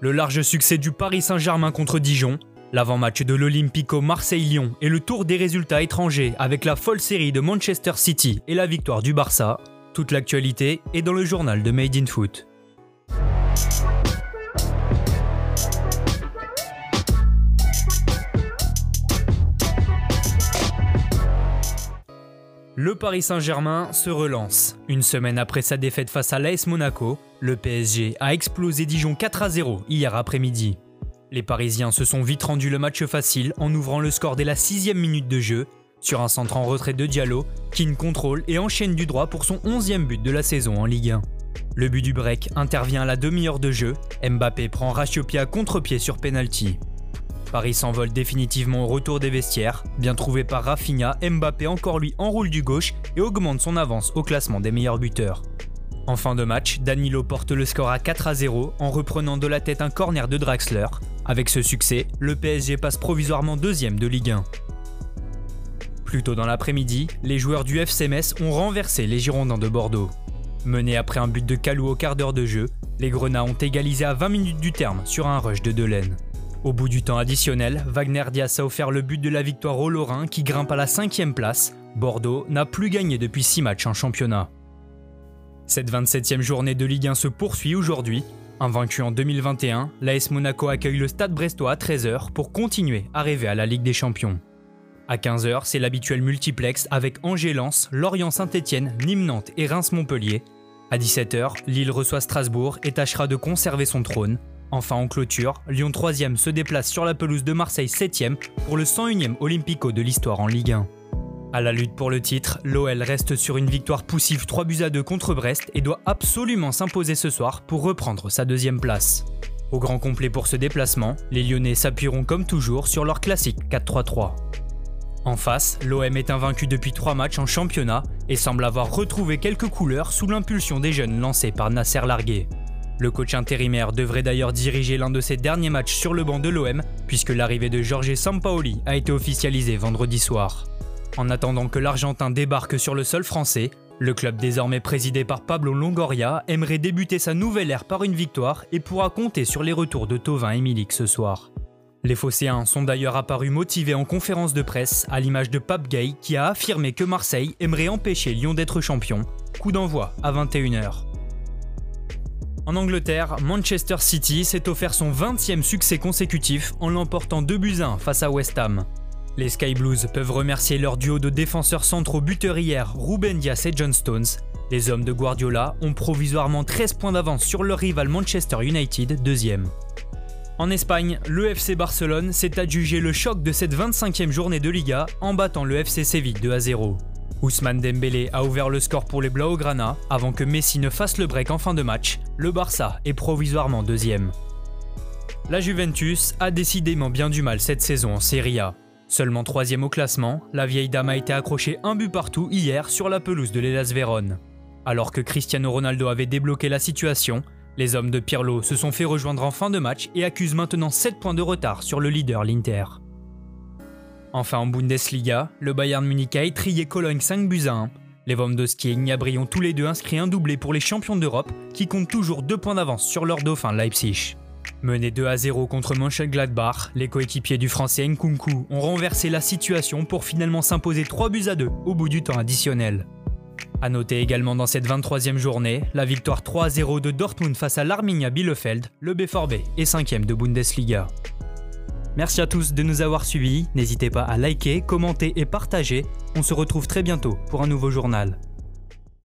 Le large succès du Paris Saint-Germain contre Dijon, l'avant-match de l'Olympico Marseille-Lyon et le tour des résultats étrangers avec la folle série de Manchester City et la victoire du Barça, toute l'actualité est dans le journal de Made in Foot. Le Paris Saint-Germain se relance. Une semaine après sa défaite face à l'AS Monaco, le PSG a explosé Dijon 4 à 0 hier après-midi. Les Parisiens se sont vite rendus le match facile en ouvrant le score dès la sixième minute de jeu, sur un centre en retrait de Diallo, qui contrôle et enchaîne du droit pour son 11e but de la saison en Ligue 1. Le but du break intervient à la demi-heure de jeu, Mbappé prend Rachopia contre-pied sur penalty. Paris s'envole définitivement au retour des vestiaires. Bien trouvé par Rafinha, Mbappé encore lui enroule du gauche et augmente son avance au classement des meilleurs buteurs. En fin de match, Danilo porte le score à 4 à 0 en reprenant de la tête un corner de Draxler. Avec ce succès, le PSG passe provisoirement deuxième de Ligue 1. Plus tôt dans l'après-midi, les joueurs du FC Metz ont renversé les Girondins de Bordeaux. Menés après un but de Calou au quart d'heure de jeu, les Grenats ont égalisé à 20 minutes du terme sur un rush de Delaine. Au bout du temps additionnel, Wagner Diaz a offert le but de la victoire au Lorrain qui grimpe à la cinquième place. Bordeaux n'a plus gagné depuis 6 matchs en championnat. Cette 27e journée de Ligue 1 se poursuit aujourd'hui. Invaincu en 2021, l'AS Monaco accueille le Stade Brestois à 13h pour continuer à rêver à la Ligue des Champions. À 15h, c'est l'habituel multiplex avec Angers-Lens, Lorient-Saint-Etienne, Nîmes-Nantes et Reims-Montpellier. À 17h, Lille reçoit Strasbourg et tâchera de conserver son trône. Enfin en clôture, Lyon 3e se déplace sur la pelouse de Marseille 7e pour le 101e Olympico de l'histoire en Ligue 1. À la lutte pour le titre, l'OL reste sur une victoire poussive 3 buts à 2 contre Brest et doit absolument s'imposer ce soir pour reprendre sa deuxième place. Au grand complet pour ce déplacement, les Lyonnais s'appuieront comme toujours sur leur classique 4-3-3. En face, l'OM est invaincu depuis 3 matchs en championnat et semble avoir retrouvé quelques couleurs sous l'impulsion des jeunes lancés par Nasser Largué. Le coach intérimaire devrait d'ailleurs diriger l'un de ses derniers matchs sur le banc de l'OM, puisque l'arrivée de Jorge Sampaoli a été officialisée vendredi soir. En attendant que l'Argentin débarque sur le sol français, le club désormais présidé par Pablo Longoria aimerait débuter sa nouvelle ère par une victoire et pourra compter sur les retours de Tovin et Milik ce soir. Les Phocéens sont d'ailleurs apparus motivés en conférence de presse, à l'image de Pape Gay qui a affirmé que Marseille aimerait empêcher Lyon d'être champion. Coup d'envoi à 21h. En Angleterre, Manchester City s'est offert son 20e succès consécutif en l'emportant 2 buts 1 face à West Ham. Les Sky Blues peuvent remercier leur duo de défenseurs centraux buteurs hier, Ruben Dias et John Stones. Les hommes de Guardiola ont provisoirement 13 points d'avance sur leur rival Manchester United, deuxième. En Espagne, le FC Barcelone s'est adjugé le choc de cette 25e journée de Liga en battant le FC Séville 2 à 0. Ousmane Dembélé a ouvert le score pour les Blaugrana avant que Messi ne fasse le break en fin de match. Le Barça est provisoirement deuxième. La Juventus a décidément bien du mal cette saison en Serie A. Seulement troisième au classement, la vieille dame a été accrochée un but partout hier sur la pelouse de l'Elas Vérone. Alors que Cristiano Ronaldo avait débloqué la situation, les hommes de Pirlo se sont fait rejoindre en fin de match et accusent maintenant 7 points de retard sur le leader l'Inter. Enfin en Bundesliga, le Bayern Munich a étrié Cologne 5 buts à 1. Les Lewandowski et Gnabry ont tous les deux inscrit un doublé pour les champions d'Europe qui comptent toujours 2 points d'avance sur leur dauphin Leipzig. Menés 2 à 0 contre Mönchengladbach, les coéquipiers du français Nkunku ont renversé la situation pour finalement s'imposer 3 buts à 2 au bout du temps additionnel. A noter également dans cette 23e journée, la victoire 3 à 0 de Dortmund face à l'Arminia Bielefeld, le BVB est 5e de Bundesliga. Merci à tous de nous avoir suivis. N'hésitez pas à liker, commenter et partager. On se retrouve très bientôt pour un nouveau journal.